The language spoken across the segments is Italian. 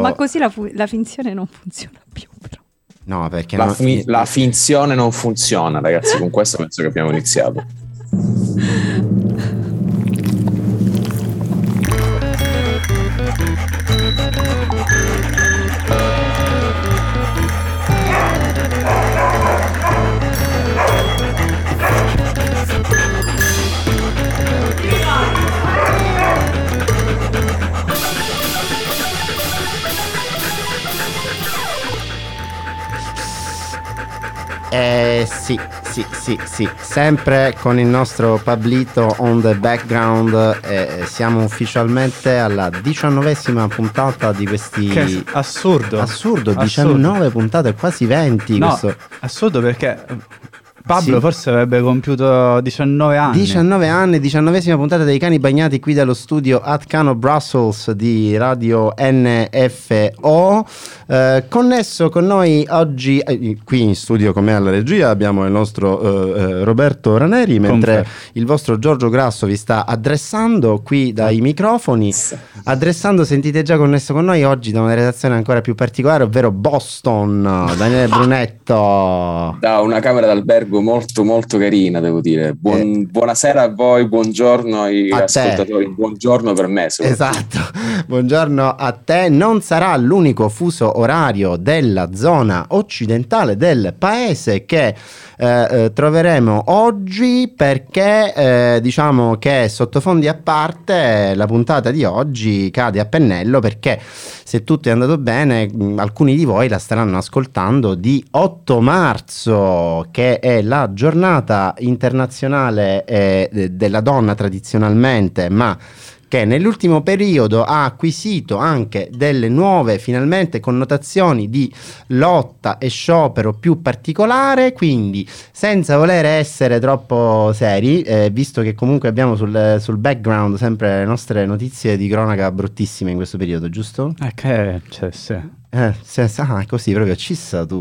Ma così la, fu- la finzione non funziona più, però. No, perché La, non- fi- la finzione non funziona, ragazzi. Con questo penso che abbiamo iniziato. Eh sì, sì, sì, sì, sempre con il nostro Pablito on the background. eh, siamo ufficialmente alla diciannovesima puntata di questi. Che assurdo. Assurdo, Assurdo. 19 puntate, quasi 20. No, questo- assurdo perché Pablo Sì. forse avrebbe compiuto 19 anni. 19 anni, 19esima puntata dei cani bagnati qui dallo studio At Cano Brussels di Radio NFO. Eh, connesso con noi oggi, eh, qui in studio con me alla regia, abbiamo il nostro eh, eh, Roberto Raneri, mentre Confermo. il vostro Giorgio Grasso vi sta addressando qui dai microfoni. Addressando, sentite già connesso con noi oggi da una redazione ancora più particolare, ovvero Boston, Daniele Brunetto. Da una camera d'albergo molto molto carina, devo dire. Buon- Buonasera a voi, buongiorno ai Eh. A te. ascoltatori, buongiorno per me. Esatto, buongiorno a te. Non sarà l'unico fuso orario della zona occidentale del paese che eh, eh, troveremo oggi perché eh, diciamo che sottofondi a parte la puntata di oggi cade a pennello perché se tutto è andato bene mh, alcuni di voi la staranno ascoltando di 8 marzo che è la giornata internazionale eh, de- della donna tradizionalmente ma che nell'ultimo periodo ha acquisito anche delle nuove finalmente connotazioni di lotta e sciopero più particolare, quindi senza voler essere troppo seri, eh, visto che comunque abbiamo sul, sul background sempre le nostre notizie di cronaca bruttissime in questo periodo, giusto? Eh, che cioè, sì. Eh, se- ah, così proprio cissa tu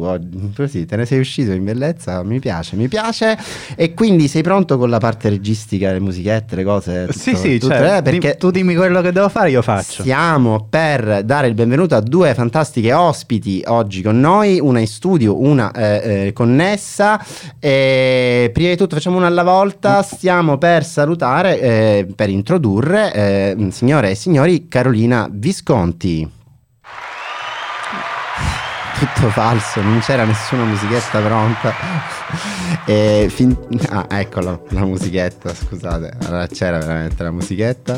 così te ne sei uscito in bellezza, mi piace, mi piace. E quindi sei pronto con la parte registica, le musichette, le cose? tutto- sì, sì, tutto, cioè, eh, perché tu dimmi quello che devo fare, io faccio. Stiamo per dare il benvenuto a due fantastiche ospiti oggi con noi, una in studio, una eh, eh, connessa. E prima di tutto facciamo una alla volta, stiamo per salutare, eh, per introdurre, eh, signore e signori, Carolina Visconti. Tutto falso, non c'era nessuna musichetta pronta. E fin- Ah, eccolo, la musichetta, scusate. Allora c'era veramente la musichetta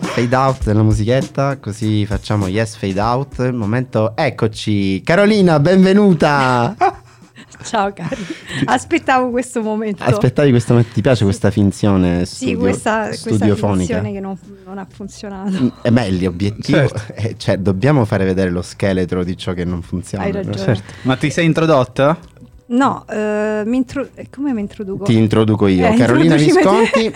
fade out della musichetta, così facciamo yes fade out. Momento, eccoci, Carolina, benvenuta. Ciao cari. Aspettavo questo momento. Aspettavi questo momento, ti piace questa finzione Sì, studio, questa, questa studiofonica? finzione che non, non ha funzionato. Mm, Eh beh, l'obiettivo Certo. è, cioè, dobbiamo fare vedere lo scheletro di ciò che non funziona. Hai ragione. Certo. Ma ti sei introdotta? No, eh, mi intro- come mi introduco? Ti introduco io. Eh, Carolina. Visconti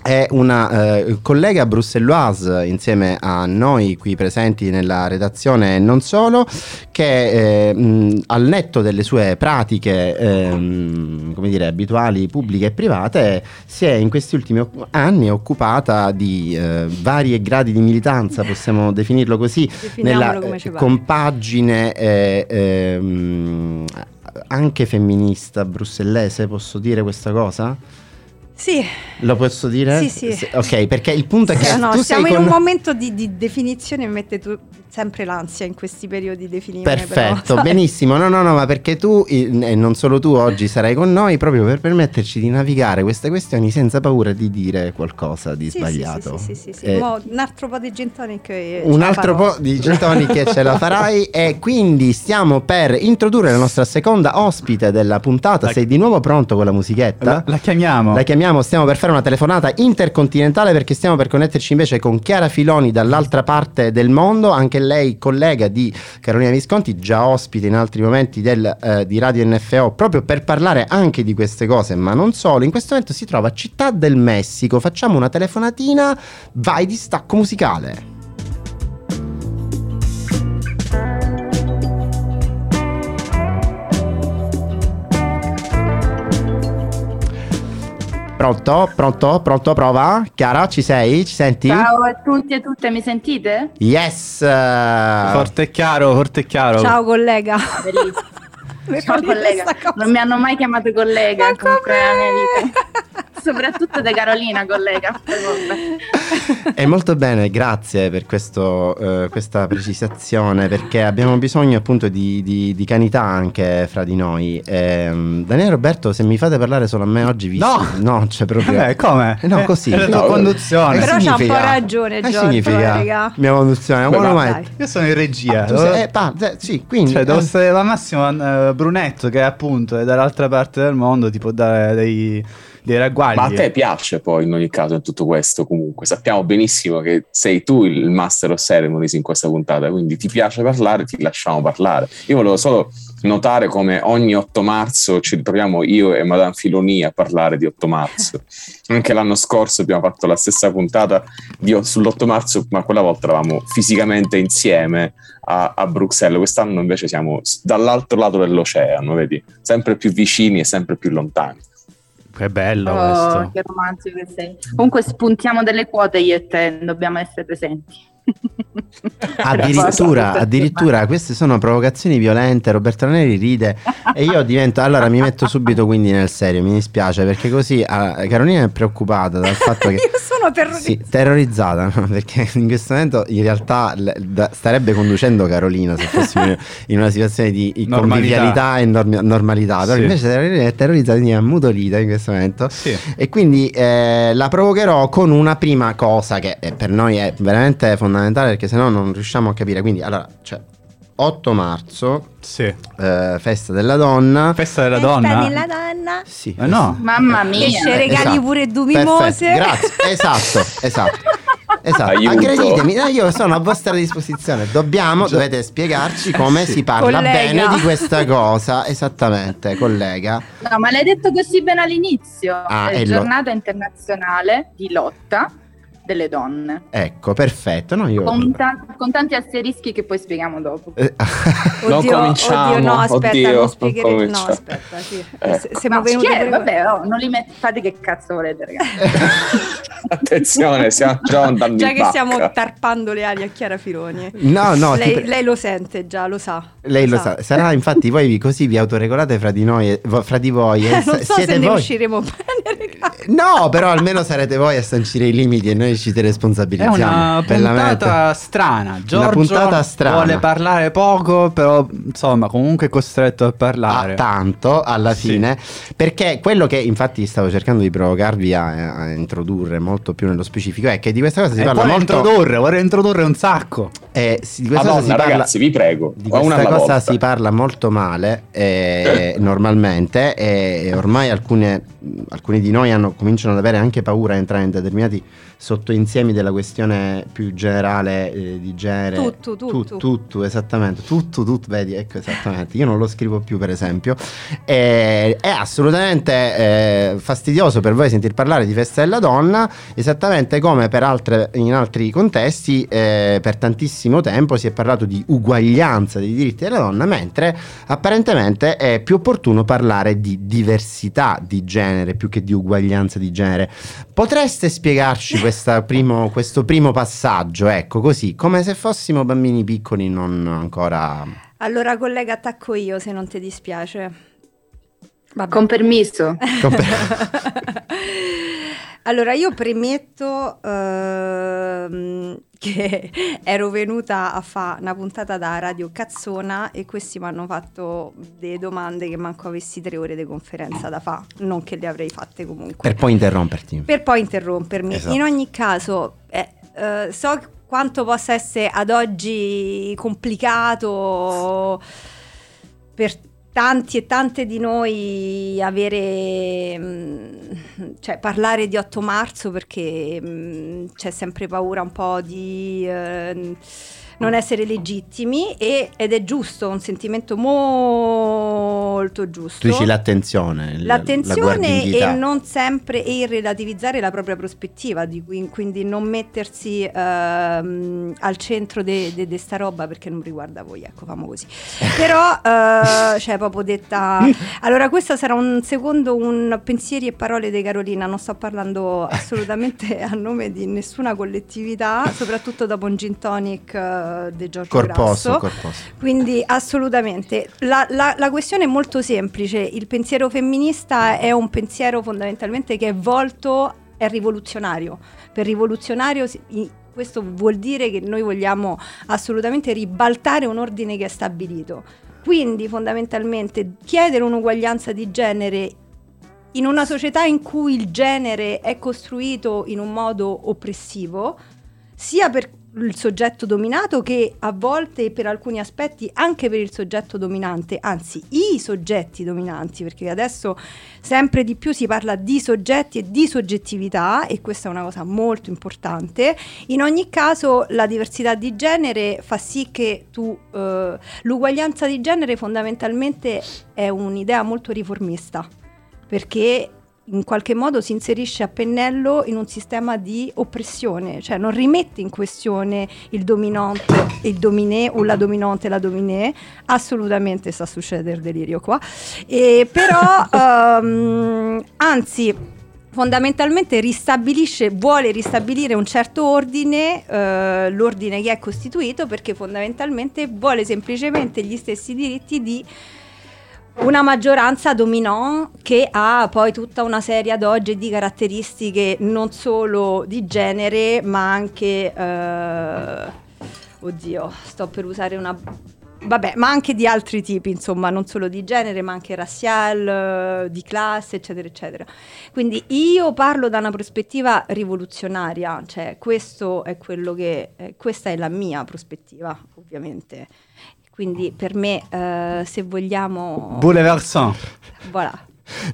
è una eh, collega brusselloise insieme a noi qui presenti nella redazione e non solo, che eh, mh, al netto delle sue pratiche ehm, come dire, abituali pubbliche e private si è in questi ultimi anni occupata di eh, vari gradi di militanza, possiamo definirlo così, nella eh, compagine eh, ehm, anche femminista brussellese, posso dire questa cosa? Sì, Lo posso dire? Sì, sì. Ok, perché il punto è che sì, no, tu siamo sei in con... un momento di, di definizione e mette tu sempre l'ansia in questi periodi di definire. Perfetto, però, benissimo. No, no, no, ma perché tu eh, e non solo tu oggi sarai con noi proprio per permetterci di navigare queste questioni senza paura di dire qualcosa di Sì, sì, sbagliato. Sì, sì, sì, sì, Eh, Mo un altro po' di gin tonic e ce un la altro po' di getoni che ce la farai e quindi stiamo per introdurre la nostra seconda ospite della puntata. La- Sei di nuovo pronto con la musichetta? La, la chiamiamo. La chiamiamo, stiamo per fare una telefonata intercontinentale perché stiamo per connetterci invece con Chiara Filoni dall'altra parte del mondo, anche lei collega di Carolina Visconti, già ospite in altri momenti del, eh, di Radio NFO, proprio per parlare anche di queste cose, ma non solo. In questo momento si trova a Città del Messico, facciamo una telefonatina, vai di stacco musicale. Pronto? Pronto? Pronto? Prova? Chiara, ci sei? Ci senti? Ciao a tutti e tutte, mi sentite? Yes! Forte e chiaro, forte e chiaro. Ciao collega. Bellissimo. Ciao collega, non mi hanno mai chiamato collega comunque nella mia come? vita. Soprattutto da Carolina, collega. E molto bene, grazie per questo, eh, questa precisazione, perché abbiamo bisogno appunto di, di- di canità anche fra di noi. Ehm, Daniele e Roberto, se mi fate parlare solo a me oggi, vi No! no, c'è proprio... Vabbè, come? Eh, no, Eh, così. È la tua No, conduzione. Però c'ha un significa? po' ragione, Che Giorgio, significa? eh, raga. Mia conduzione, Beh, ma. Io sono in regia. Devo- sei- eh, pa- eh, sì, quindi... Cioè, devo eh, stare la Massimo eh, Brunetto, che appunto è dall'altra parte del mondo, ti può dare dei, dei ragguagli. Ma a te piace poi in ogni caso in tutto questo comunque. Sappiamo benissimo che sei tu il master of ceremonies in questa puntata, quindi ti piace parlare, ti lasciamo parlare. Io volevo solo notare come ogni 8 marzo ci ritroviamo io e Madame Filoni a parlare di 8 marzo. Anche l'anno scorso abbiamo fatto la stessa puntata di- sull'8 marzo, ma quella volta eravamo fisicamente insieme a, a Bruxelles. Quest'anno invece siamo dall'altro lato dell'oceano, vedi? Sempre più vicini e sempre più lontani. Che bello Oh, questo. che romantico che sei. Comunque spuntiamo delle quote io e te, dobbiamo essere presenti. Addirittura, addirittura, queste sono provocazioni violente. Roberto Neri ride e io divento. Allora mi metto subito quindi nel serio. Mi dispiace perché così ah, Carolina è preoccupata dal fatto che. Io sono terrorizzata. Sì, terrorizzata no? perché in questo momento in realtà starebbe conducendo Carolina se fossimo in una situazione di convivialità e normalità. Però Sì. invece Carolina è terrorizzata, quindi è ammutolita in questo momento. Sì. E quindi eh, la provocherò con una prima cosa che eh, per noi è veramente fondamentale perché sennò non riusciamo a capire. Quindi, allora, cioè, 8 marzo, Sì. eh, festa della donna. Festa della Festa donna. della donna. Sì, Eh, no. Mamma mia. Che ce regali Esatto. pure due mimose. Grazie, esatto, esatto. Esatto, Aiuto. aggreditemi, no, io sono a vostra disposizione. Dobbiamo, dovete spiegarci come si parla Collega. bene di questa cosa. Esattamente, collega. No, ma l'hai detto così bene all'inizio. Ah, è e lo- giornata internazionale di lotta delle donne. Ecco, perfetto. No, io... Con, ta- con tanti asterischi che poi spieghiamo dopo. Eh, Non Oddio, cominciamo, oddio, no, aspetta, oddio, non non spiegheremo. No, aspetta, sì. Ecco. S- Siamo Ma venuti vabbè, oh, non li met- fate che cazzo volete, ragazzi. Attenzione, stiamo già andando Già che stiamo bacca. tarpando le ali a Chiara Filoni. No, no, lei, pre- lei lo sente già, lo sa. Lei lo sa, sarà infatti voi così vi autoregolate fra di noi, e- fra di voi. e non sa- so siete se ne voi. usciremo bene, raga. No, però almeno sarete voi a sancire i limiti e noi ci È responsabilizziamo. una bellamente. puntata strana. Giorgio puntata strana. vuole parlare poco, però insomma, comunque è costretto a parlare. Ah, tanto alla Sì. fine perché quello che infatti stavo cercando di provocarvi a, a introdurre molto più nello specifico è che di questa cosa si E parla vuole molto introdurre, vorrei introdurre un sacco. Eh, di questa cosa si Madonna, parla ragazzi, vi prego. di questa cosa volta. si parla molto male eh, normalmente e ormai alcune, alcuni di noi hanno, cominciano ad avere anche paura a entrare in determinati sottoinsiemi della questione più generale eh, di genere. Tutto, tutto. Tu- tutto, esattamente. Tutto, tutto, vedi, ecco esattamente. Io non lo scrivo più, per esempio. E- è assolutamente eh, fastidioso per voi sentir parlare di festa della donna, esattamente come per altre, in altri contesti eh, per tantissimo tempo si è parlato di uguaglianza dei diritti della donna, mentre apparentemente è più opportuno parlare di diversità di genere più che di uguaglianza di genere. Potreste spiegarci primo- questo primo passaggio, ecco così, come se fossimo bambini piccoli non ancora... Allora, collega, attacco io se non ti dispiace. Vabbè. Con permesso. allora, io premetto ehm, che ero venuta a fare una puntata da Radio Cazzona e questi mi hanno fatto delle domande che manco avessi tre ore di conferenza da fare, non che le avrei fatte comunque. Per poi interromperti. per poi interrompermi. Esatto. In ogni caso, eh, eh, so quanto possa essere ad oggi complicato per tanti e tante di noi avere, mm, cioè parlare di 8 marzo perché mm, c'è sempre paura un po' di... eh, non essere legittimi e- ed è giusto, un sentimento molto giusto. Tu dici l'attenzione. il- la L'attenzione guardigliità. e non sempre e relativizzare la propria prospettiva, di cui- quindi non mettersi ehm, al centro di questa roba perché non riguarda voi, ecco, famo così. Però, eh, cioè, proprio detta... Allora, questo sarà un secondo, un pensieri e parole di Carolina, non sto parlando assolutamente a nome di nessuna collettività, soprattutto dopo un gin tonic eh, di Giorgio Corposo, Grasso. corposo. Quindi assolutamente. La, la- la questione è molto semplice. Il pensiero femminista è un pensiero fondamentalmente che è volto, è rivoluzionario. Per rivoluzionario i- questo vuol dire che noi vogliamo assolutamente ribaltare un ordine che è stabilito. Quindi fondamentalmente chiedere un'uguaglianza di genere in una società in cui il genere è costruito in un modo oppressivo, sia per il soggetto dominato che a volte per alcuni aspetti anche per il soggetto dominante, anzi i soggetti dominanti, perché adesso sempre di più si parla di soggetti e di soggettività e questa è una cosa molto importante. In ogni caso la diversità di genere fa sì che tu eh, l'uguaglianza di genere fondamentalmente è un'idea molto riformista perché in qualche modo si inserisce a pennello in un sistema di oppressione, cioè non rimette in questione il dominante, il dominé o la dominante e la dominée, assolutamente sta succedendo il delirio qua, e però ehm, anzi fondamentalmente ristabilisce, vuole ristabilire un certo ordine, eh, l'ordine che è costituito perché fondamentalmente vuole semplicemente gli stessi diritti di una maggioranza dominò che ha poi tutta una serie ad oggi di caratteristiche non solo di genere ma anche eh, oddio sto per usare una vabbè ma anche di altri tipi insomma non solo di genere ma anche razziale eh, di classe eccetera eccetera. Quindi io parlo da una prospettiva rivoluzionaria cioè questo è quello che eh, questa è la mia prospettiva ovviamente quindi per me, eh, se vogliamo... Bouleversant. Voilà.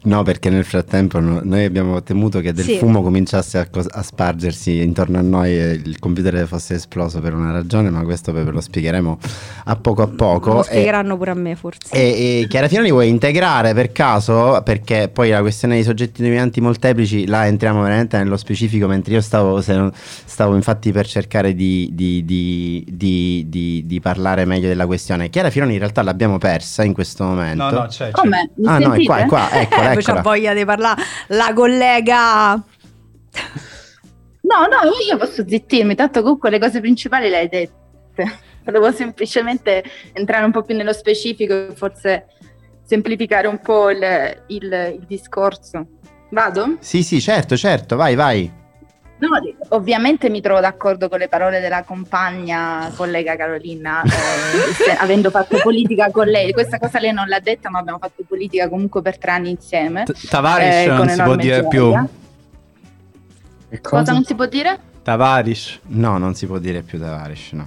No, perché nel frattempo no- noi abbiamo temuto che del Sì. fumo cominciasse a, cos- a spargersi intorno a noi e il computer fosse esploso per una ragione, ma questo ve lo spiegheremo a poco a poco. Lo E- spiegheranno pure a me forse. E, e Chiara Finoni vuoi integrare per caso? Perché poi la questione dei soggetti dominanti molteplici la entriamo veramente nello specifico, mentre io stavo, se non- stavo infatti per cercare di, di- di- di- di- di parlare meglio della questione. Chiara Finoni in realtà l'abbiamo persa in questo momento. No, no, c'è. c'è. Come? Mi Ah no, è qua, è sentite? qua, eccola, Eh, poi c'ha eccola. voglia di parlare la collega. No, no, io posso zittirmi, tanto comunque le cose principali le hai dette. Volevo semplicemente entrare un po' più nello specifico e forse semplificare un po' il, il- il discorso. Vado? Sì, sì, certo, certo, vai, vai. No, ovviamente mi trovo d'accordo con le parole della compagna collega Carolina, eh, se- avendo fatto politica con lei. Questa cosa lei non l'ha detta, ma abbiamo fatto politica comunque per tre anni insieme. T- Tavares eh, non si può dire gioia. più. Che Cosa non si può dire? Tavares. No, non si può dire più Tavares, no.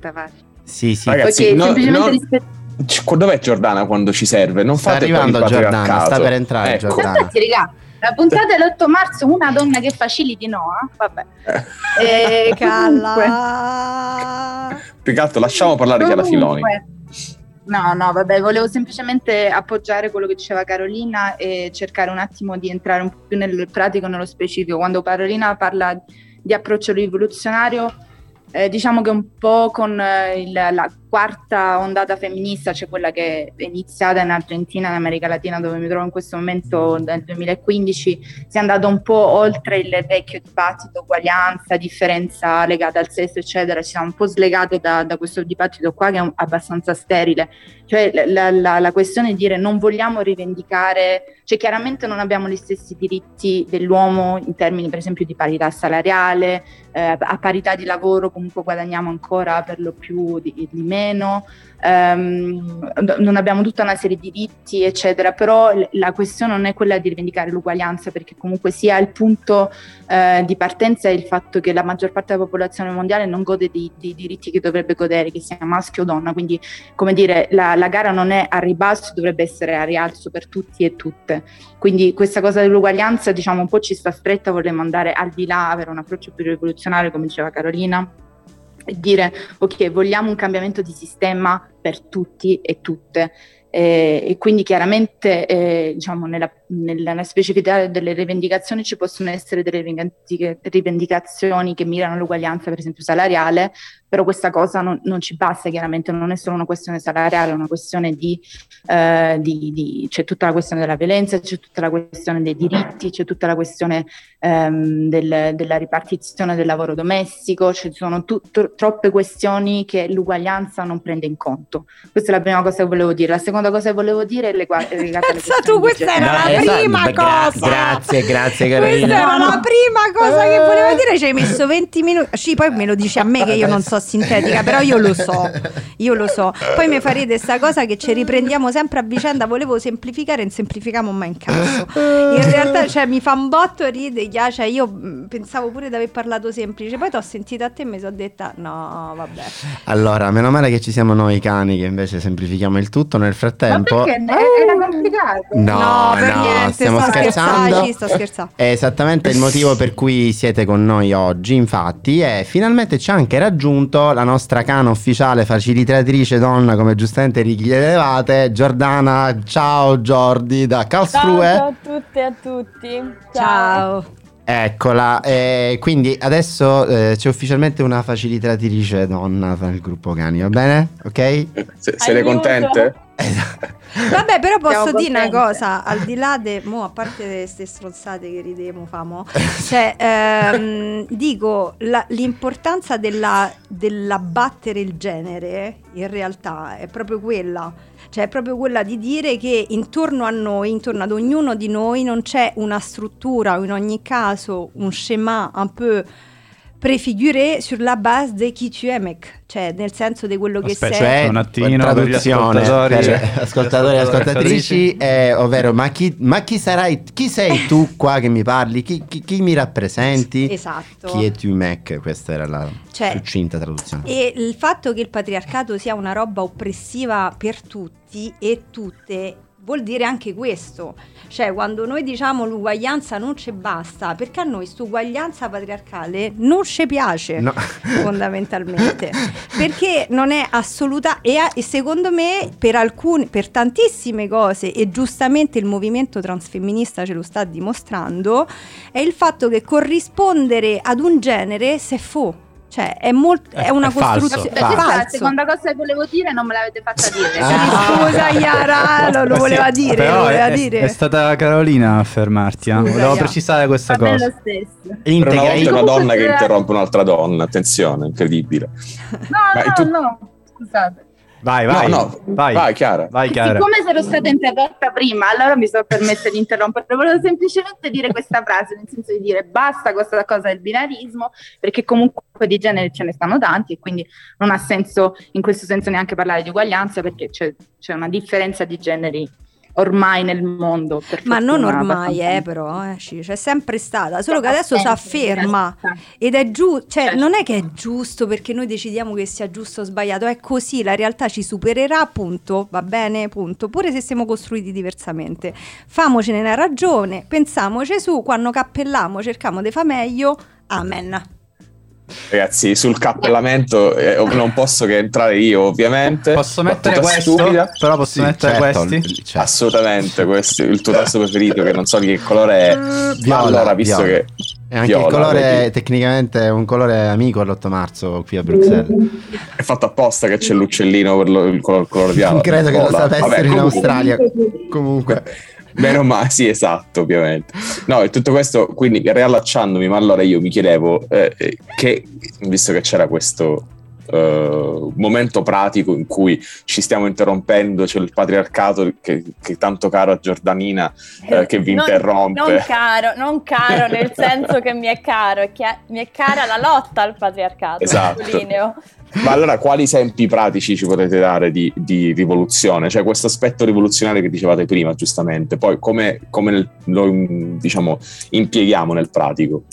Tavares. Sì, sì. Ragazzi, Perché no- semplicemente no- rispetto C- Dov'è Giordana quando ci serve? Non Sta fate arrivando Giordana, sta per entrare Ecco. Giordana. Senti, raga, la puntata dell'8 marzo, una donna che faciliti no, eh? vabbè. Eh, comunque- Calla. Più che altro lasciamo parlare Chiara Filoni. Comunque, No, no, vabbè, volevo semplicemente appoggiare quello che diceva Carolina e cercare un attimo di entrare un po' più nel pratico, nello specifico. Quando Carolina parla di approccio rivoluzionario, eh, diciamo che un po' con eh, il- la quarta ondata femminista, cioè quella che è iniziata in Argentina, in America Latina, dove mi trovo in questo momento nel 2015, si è andato un po' oltre il vecchio dibattito uguaglianza, differenza legata al sesso, eccetera. Ci siamo un po' slegate da, da questo dibattito qua che è abbastanza sterile. Cioè la, la- la questione di dire non vogliamo rivendicare, cioè chiaramente non abbiamo gli stessi diritti dell'uomo in termini per esempio di parità salariale, eh, a parità di lavoro comunque guadagniamo ancora per lo più di, di meno, ehm, n- non abbiamo tutta una serie di diritti eccetera, però la questione non è quella di rivendicare l'uguaglianza perché comunque sia il punto eh, di partenza è il fatto che la maggior parte della popolazione mondiale non gode dei, dei diritti che dovrebbe godere, che sia maschio o donna, quindi come dire la, la gara non è a ribasso, dovrebbe essere a rialzo per tutti e tutte. Quindi questa cosa dell'uguaglianza diciamo un po' ci sta stretta, vorremmo andare al di là, avere un approccio più rivoluzionario come diceva Carolina. Dire ok, vogliamo un cambiamento di sistema per tutti e tutte. Eh, e quindi chiaramente eh, diciamo nella, nella, specificità delle rivendicazioni ci possono essere delle rivendicazioni che mirano all'uguaglianza per esempio salariale, però questa cosa non, non, ci basta chiaramente, non è solo una questione salariale, è una questione di, eh, di, di, c'è tutta la questione della violenza, c'è tutta la questione dei diritti, c'è tutta la questione ehm, del, della ripartizione del lavoro domestico, ci sono tu, tro, troppe questioni che l'uguaglianza non prende in conto. Questa è la prima cosa che volevo dire. La seconda cosa che volevo dire è legata alle questioni tu, questa era la prima gra- cosa. Grazie, grazie Carolina. Questa era la prima cosa che volevo dire, ci hai messo 20 minuti. Sì, poi me lo dici a me che io non so sintetica, però io lo so, io lo so. Poi mi farete questa cosa che ci riprendiamo sempre a vicenda, volevo semplificare, non semplifichiamo mai in caso. In realtà cioè, mi fa un botto ride, cioè, io mm, pensavo pure di aver parlato semplice, poi ti ho sentito a te e mi sono detta no, vabbè. Allora, meno male che ci siamo noi cani che invece semplifichiamo il tutto nel frattempo. Ma perché era complicato? No, no, per no, niente, stiamo scherzando. Sto scherzando. È esattamente il motivo per cui siete con noi oggi, infatti, e finalmente ci ha anche raggiunto la nostra cana ufficiale facilitatrice donna, come giustamente richiedevate, Giordana. Ciao Giordi da Karlsruhe. Ciao, ciao a tutte e a tutti. Ciao. ciao. Eccola, eh, quindi adesso eh, c'è ufficialmente una facilitatrice donna nel gruppo cani, va bene? Ok? Se, siete contente? Vabbè, però posso dire una cosa, al di là de, mo, a parte queste stronzate che ridemo, famo, cioè, ehm, dico, la, l'importanza della, dell'abbattere il genere, in realtà, è proprio quella, cioè è proprio quella di dire che intorno a noi, intorno ad ognuno di noi, non c'è una struttura o in ogni caso un schema un po' prefiguré sur la base de chi tu es mec, cioè nel senso di quello che Aspetta, sei. Cioè, un attimo traduzione ascoltatori, per ascoltatori e ascoltatrici, eh, ovvero ma chi, ma chi, sarai, chi sei tu qua che mi parli, chi, chi, chi mi rappresenti? Esatto. Chi è tu mec? Questa era la cioè, succinta traduzione. E il fatto che il patriarcato sia una roba oppressiva per tutti e tutte vuol dire anche questo, cioè quando noi diciamo l'uguaglianza non ci basta, perché a noi questa uguaglianza patriarcale non ci piace no. fondamentalmente, perché non è assoluta e, e, secondo me per alcune, per tantissime cose e giustamente il movimento transfemminista ce lo sta dimostrando, è il fatto che corrispondere ad un genere se fu cioè, è, molt- è una è costruzione. Falso, falso. La seconda cosa che volevo dire non me l'avete fatta dire. Ah. Scusa, Iara, lo, lo voleva dire. Lo voleva è, dire. È stata Carolina a fermarti. Eh. Volevo precisare questa Va cosa. Lo stesso. Integra- una, una donna che interrompe un'altra donna. Attenzione, incredibile. No, Ma no, tu... no. Scusate. Vai, vai. No, no, vai, vai Chiara. Vai, Chiara. Siccome ero stata interrotta prima, allora mi sono permessa di interrompere. Volevo semplicemente dire questa frase, nel senso di dire basta questa cosa del binarismo, perché comunque di genere ce ne stanno tanti e quindi non ha senso in questo senso neanche parlare di uguaglianza perché c'è, c'è una differenza di generi ormai nel mondo. Ma non ormai, eh, però, eh, c'è sempre stata, solo che adesso si afferma ed è giusto, cioè certo. non è che è giusto perché noi decidiamo che sia giusto o sbagliato, è così, la realtà ci supererà, punto, va bene, punto, pure se siamo costruiti diversamente. Famocene una ragione, pensiamoci su, quando cappelliamo, cerchiamo di fare meglio, amen. Ragazzi, sul cappellamento eh, non posso che entrare io, ovviamente. Posso mettere questo? Stupida. Però posso sì, mettere certo, questi? Certo. Assolutamente, questo è il tuo tasto preferito, che non so che colore è. Viola, allora, visto viola. che. E anche viola, il colore, vedi? tecnicamente, è un colore amico all'8 marzo qui a Bruxelles. È fatto apposta che c'è l'uccellino per lo, il colore, colore viola. Non credo che lo sapessero in Australia. Comunque. Meno male, sì, esatto, ovviamente. No, e tutto questo, quindi riallacciandomi, ma allora io mi chiedevo eh, eh che, visto che c'era questo uh, momento pratico in cui ci stiamo interrompendo, c'è il patriarcato che, che è tanto caro a Giordanina uh, che vi non, interrompe. Non caro, non caro nel senso che mi è caro, è che mi è cara la lotta al patriarcato. Esatto. Ma allora quali esempi pratici ci potete dare di, di, rivoluzione? Cioè questo aspetto rivoluzionario che dicevate prima, giustamente, poi come, come lo diciamo, impieghiamo nel pratico?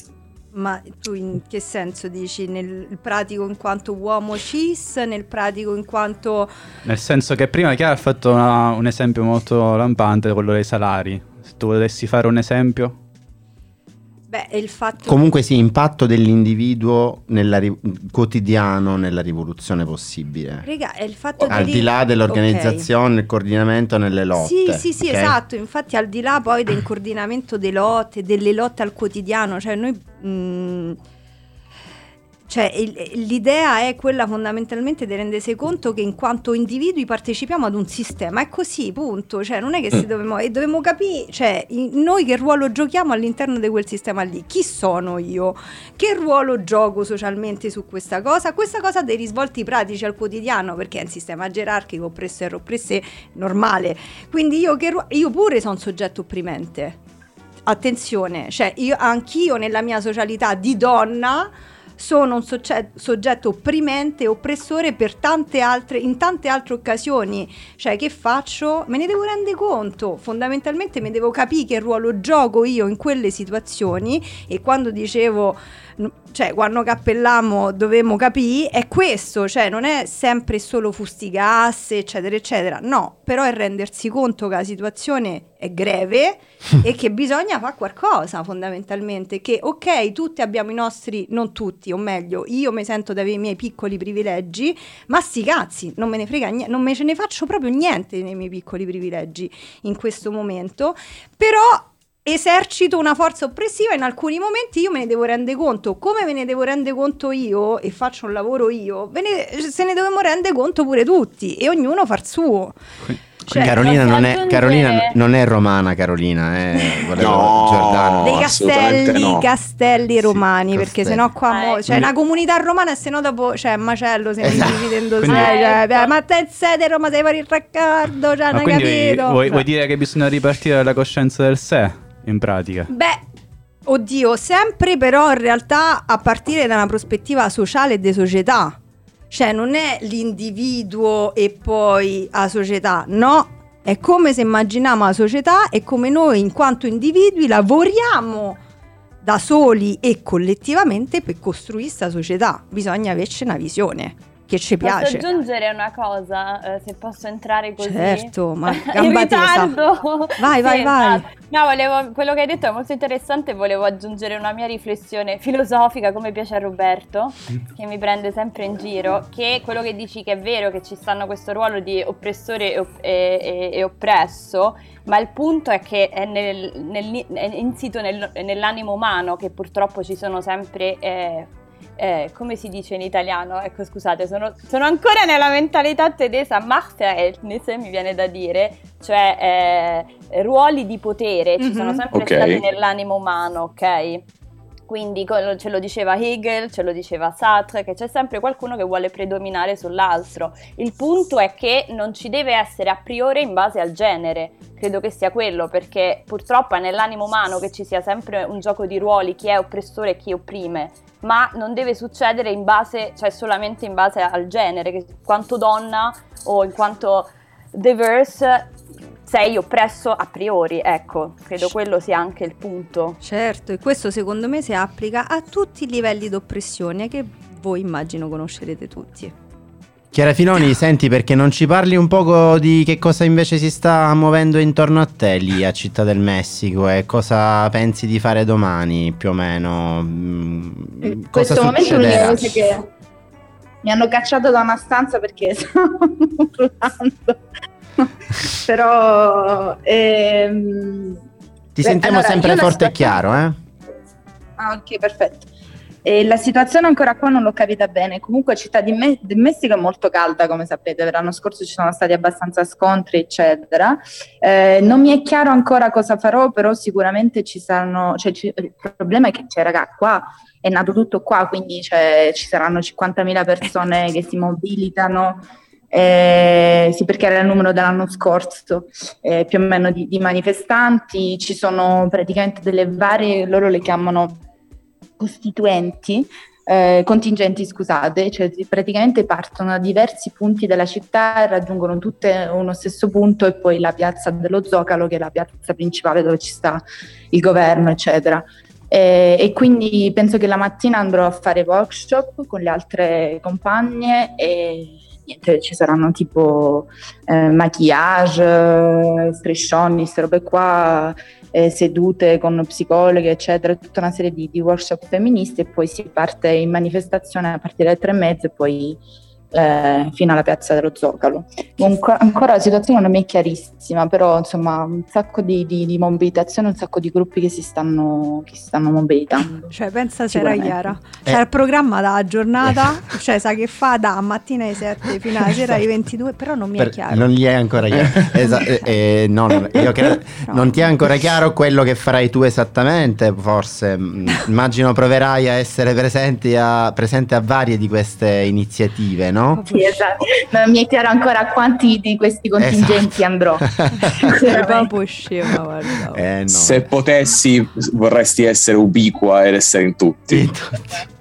Ma tu in che senso dici? Nel pratico in quanto uomo cis? Nel pratico in quanto... Nel senso che prima Chiara ha fatto una, un esempio molto lampante, quello dei salari. Se tu volessi fare un esempio? Beh, il fatto Comunque sì, impatto dell'individuo nella ri- quotidiano nella rivoluzione possibile. Raga, è il fatto Al di là dell'organizzazione, il coordinamento nelle lotte. Sì, sì, sì, ok? esatto. Infatti, al di là poi del coordinamento delle lotte, delle lotte al quotidiano, cioè noi. mm, cioè, il- l'idea è quella fondamentalmente di rendersi conto che in quanto individui partecipiamo ad un sistema, è così, punto. Cioè, non è che si dobbiamo, e dobbiamo capire, cioè, noi che ruolo giochiamo all'interno di quel sistema lì. Chi sono io? Che ruolo gioco socialmente su questa cosa? Questa cosa ha dei risvolti pratici al quotidiano perché è un sistema gerarchico, oppressore, oppresse, normale. Quindi io, che io pure sono un soggetto opprimente. Attenzione, cioè io, anch'io nella mia socialità di donna sono un sogge- soggetto opprimente e oppressore per tante altre, in tante altre occasioni. Cioè, che faccio? Me ne devo rendere conto. Fondamentalmente mi devo capire che ruolo gioco io in quelle situazioni. E quando dicevo, cioè, quando cappellammo dovevamo capire, è questo, cioè, non è sempre solo fustigasse, eccetera, eccetera. No, però è rendersi conto che la situazione è greve e che bisogna fare qualcosa fondamentalmente che ok tutti abbiamo i nostri non tutti o meglio io mi sento di avere i miei piccoli privilegi ma sti cazzi non me ne frega niente non me ce ne faccio proprio niente nei miei piccoli privilegi in questo momento però esercito una forza oppressiva in alcuni momenti io me ne devo rendere conto. Come me ne devo rendere conto io e faccio un lavoro io? Ne- se ne dobbiamo rendere conto pure tutti e ognuno far suo Cioè, Carolina, non è, Carolina non è romana, Carolina, eh, volevo No. Giordano. dei castelli, no. castelli Sì, romani, perché castelli. sennò qua mo- Eh, c'è una comunità romana e sennò dopo c'è un macello se Esatto. mi divide in due. Quindi- cioè, Ecco. ma te sei di Roma, sei per il raccordo, cioè, non capito? vuoi, Cioè. vuoi dire che bisogna ripartire dalla coscienza del sé, in pratica? Beh, oddio, sempre però in realtà a partire da una prospettiva sociale e di società. Cioè non è l'individuo e poi la società, no. È come se immaginiamo la società e come noi in quanto individui lavoriamo da soli e collettivamente per costruire questa società. Bisogna averci una visione che ci Posso piace. aggiungere una cosa, eh, se posso entrare così? Certo, ma gamba ritardo. Vai, vai, vai. esatto. No, volevo, quello che hai detto è molto interessante, volevo aggiungere una mia riflessione filosofica, come piace a Roberto, che mi prende sempre in giro, che quello che dici che è vero, che ci stanno questo ruolo di oppressore e, op- e- e- e oppresso, ma il punto è che è, nel- nel- è insito nel- nell'animo umano che purtroppo ci sono sempre... eh, eh, come si dice in italiano? Ecco, scusate, sono, sono ancora nella mentalità tedesca, Machtverhältnis mi viene da dire, cioè eh, ruoli di potere ci Mhm. sono sempre Ok. stati nell'animo umano, ok? Quindi ce lo diceva Hegel, ce lo diceva Sartre, che c'è sempre qualcuno che vuole predominare sull'altro. Il punto è che non ci deve essere a priori in base al genere, credo che sia quello, perché purtroppo è nell'animo umano che ci sia sempre un gioco di ruoli, chi è oppressore e chi opprime, ma non deve succedere in base, cioè solamente in base al genere, che quanto donna o in quanto diverse sei oppresso a priori, ecco, credo quello sia anche il punto. Certo, e questo secondo me si applica a tutti i livelli di oppressione che voi immagino conoscerete tutti. Chiara Filoni, senti perché non ci parli un poco di che cosa invece si sta muovendo intorno a te lì a Città del Messico e cosa pensi di fare domani più o meno? Mm, In cosa questo momento l'unica cosa che mi hanno cacciato da una stanza perché stavo urlando. Però ehm, Ti beh, sentiamo allora, sempre forte e chiaro, eh? Ah, ok, perfetto. E la situazione ancora qua non l'ho capita bene. Comunque, Città di Me- del Messico è molto calda, come sapete. L'anno scorso ci sono stati abbastanza scontri, eccetera. Eh, non mi è chiaro ancora cosa farò, però sicuramente ci saranno. Cioè, ci- il problema è che, cioè, raga, qua è nato tutto qua, quindi cioè, ci saranno 50.000 persone che si mobilitano. Eh, sì, perché era il numero dell'anno scorso, eh, più o meno di, di manifestanti. Ci sono praticamente delle varie, loro le chiamano costituenti, eh, contingenti, scusate, cioè praticamente partono da diversi punti della città e raggiungono tutte uno stesso punto e poi la piazza dello Zocalo, che è la piazza principale dove ci sta il governo, eccetera. E, e quindi penso che la mattina andrò a fare workshop con le altre compagne e niente, ci saranno tipo eh, maquillage, striscioni, queste robe qua, eh, sedute con psicologhe, eccetera, tutta una serie di, di workshop femministi e poi si parte in manifestazione a partire dalle tre e mezza e poi eh, fino alla piazza dello Zocalo. Ancora, ancora, la situazione non è chiarissima, però insomma un sacco di, di, di mobilitazione, un sacco di gruppi che si stanno, che si stanno mobilitando. Cioè pensa c'era Chiara, c'era eh. il programma da giornata, cioè sa che fa da mattina alle 7 fino alla sera alle 22, però non mi è per, chiaro. Non gli è ancora chiaro. Esa- eh, eh, no, io credo, no. Non ti è ancora chiaro quello che farai tu esattamente, forse. Mm, immagino proverai a essere presenti a, presente a varie di queste iniziative, no? No? Sì, esatto. Non mi è chiaro ancora a quanti di questi contingenti esatto. andrò. proprio scema, eh, no. Se potessi vorresti essere ubiqua ed essere in tutti. In tutti.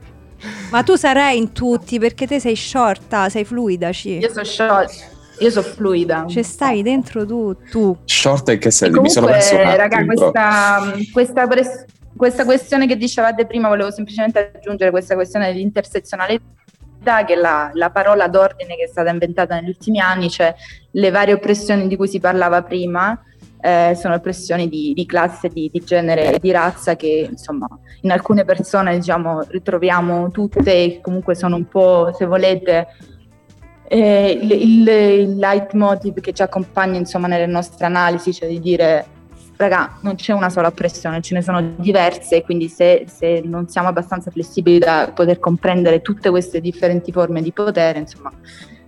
Ma tu sarai in tutti perché te sei sciorta, sei fluida, Ci. Io sono sciorta. Io sono fluida. Ci stai dentro tu. tu. Short e che sei? Mi sono perso un attimo, raga, questa, questa, pres- questa, questione che dicevate prima, volevo semplicemente aggiungere questa questione dell'intersezionalità che è la, la, parola d'ordine che è stata inventata negli ultimi anni, cioè le varie oppressioni di cui si parlava prima, eh, sono oppressioni di, di classe, di, di, genere di razza che insomma in alcune persone diciamo ritroviamo tutte e comunque sono un po', se volete, eh, il, il, il leitmotiv che ci accompagna insomma nelle nostre analisi, cioè di dire raga, non c'è una sola oppressione, ce ne sono diverse, quindi se, se, non siamo abbastanza flessibili da poter comprendere tutte queste differenti forme di potere, insomma,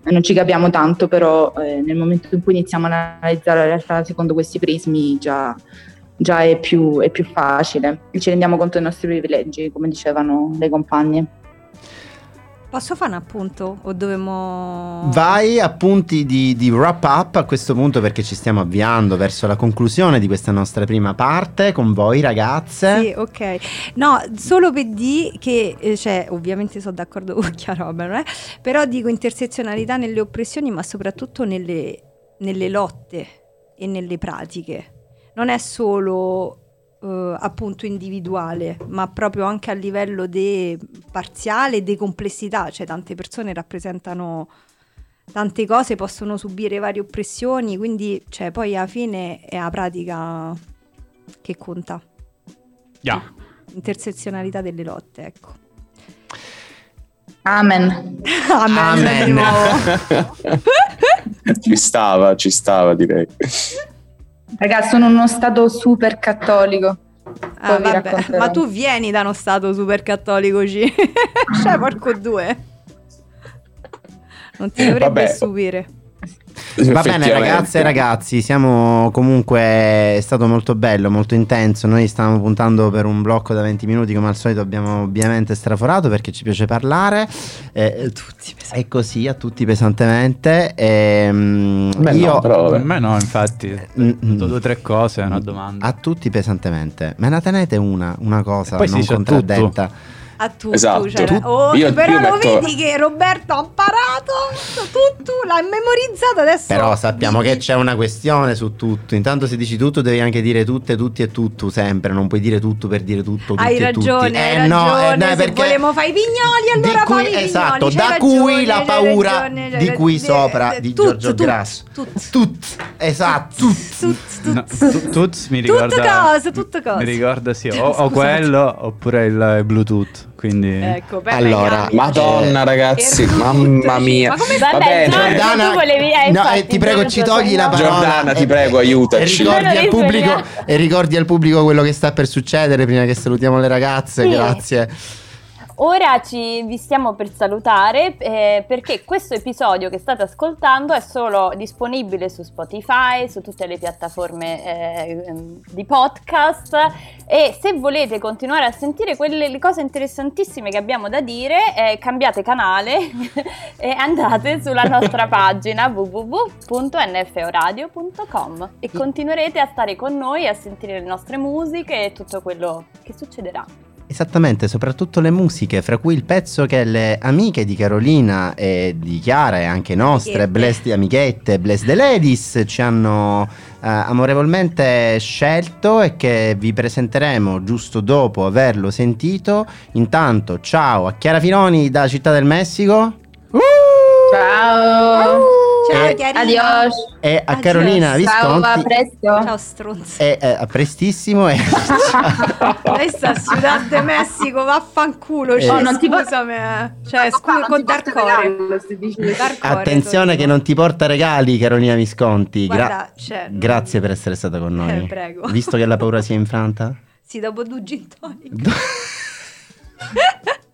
non ci capiamo tanto, però eh, nel momento in cui iniziamo a analizzare la realtà secondo questi prismi già, già è, più, è più facile ci rendiamo conto dei nostri privilegi, come dicevano le compagne. Posso fare un appunto o dobbiamo... Vai appunti di, di, wrap up a questo punto perché ci stiamo avviando verso la conclusione di questa nostra prima parte con voi ragazze. Sì, ok. No, solo per dire che, eh, cioè, ovviamente sono d'accordo con Chiara, eh? però dico intersezionalità nelle oppressioni ma soprattutto nelle, nelle lotte e nelle pratiche. Non è solo Uh, appunto individuale, ma proprio anche a livello de parziale e di complessità, cioè tante persone rappresentano tante cose, possono subire varie oppressioni, quindi cioè, poi alla fine è la pratica che conta. Yeah. Intersezionalità delle lotte, ecco. Amen. Amen. Amen. ci stava, ci stava direi. Ragazzi, sono uno stato super cattolico. Ah, vabbè, ma tu vieni da uno stato super cattolico, ci. cioè, porco due. Non ti dovrebbe vabbè. stupire. Va bene ragazze e ragazzi, siamo comunque, è stato molto bello, molto intenso, noi stavamo puntando per un blocco da 20 minuti come al solito abbiamo ovviamente straforato perché ci piace parlare, eh, è così a tutti pesantemente. E, um, io, no, però, a me no infatti, mm, mm, due o tre cose, una domanda. A tutti pesantemente, me ne tenete una, una cosa non contraddetta. Tutto a tutto. Esatto. Cioè, oh, io, però io lo metto... vedi che Roberto ha imparato tutto, l'ha memorizzato adesso. Però sappiamo che c'è una questione su tutto. Intanto se dici tutto devi anche dire tutte, tutti e tutto sempre. Non puoi dire tutto per dire tutto. Hai ragione, hai eh, no, eh, no, perché volevamo fare i pignoli allora cui, fai Esatto, pignoli, da ragione, cui la paura ragione, di cui sopra di tut, Giorgio tut, Grasso. Tut. tut. Esatto. Tut. Tut. Tut. mi ricorda. Tutto cosa, tutto cosa. Mi ricorda sì, o, o quello oppure il Bluetooth. Quindi... Ecco, allora, Madonna, ragazzi, mamma mia. Ma come Va bene, Giordana, volevi, eh, no, eh, ti prego, ci togli la parola. Giordana, ti prego, aiutaci. E ricordi, al pubblico, e ricordi al pubblico quello che sta per succedere prima che salutiamo le ragazze. Sì. Grazie. Ora ci vi stiamo per salutare eh, perché questo episodio che state ascoltando è solo disponibile su Spotify, su tutte le piattaforme eh, di podcast e se volete continuare a sentire quelle cose interessantissime che abbiamo da dire eh, cambiate canale e andate sulla nostra pagina www.nforadio.com e continuerete a stare con noi, a sentire le nostre musiche e tutto quello che succederà. Esattamente, soprattutto le musiche, fra cui il pezzo che le amiche di Carolina e di Chiara e anche nostre, Blessed Amichette, Bless the Ladies, ci hanno eh, amorevolmente scelto e che vi presenteremo giusto dopo averlo sentito. Intanto, ciao a Chiara Filoni da Città del Messico. Uh! Ciao! Ciao. Ciao Chiarina. Adios. E a Adios. Carolina Ciao, a Visconti. presto. Ciao stronzo. E eh, a prestissimo. E... Lei sta a Ciudad de Messico, vaffanculo. Eh. Cioè, Oh, non ti po- scusami. eh. Cioè, scusa, con Dark Core. Dark Core, Attenzione che non ti porta regali, Carolina Visconti. Gra- Guarda, cioè, non- Grazie per essere stata con noi. Eh, prego. Visto che la paura si è infranta. Sì, dopo due gin tonic.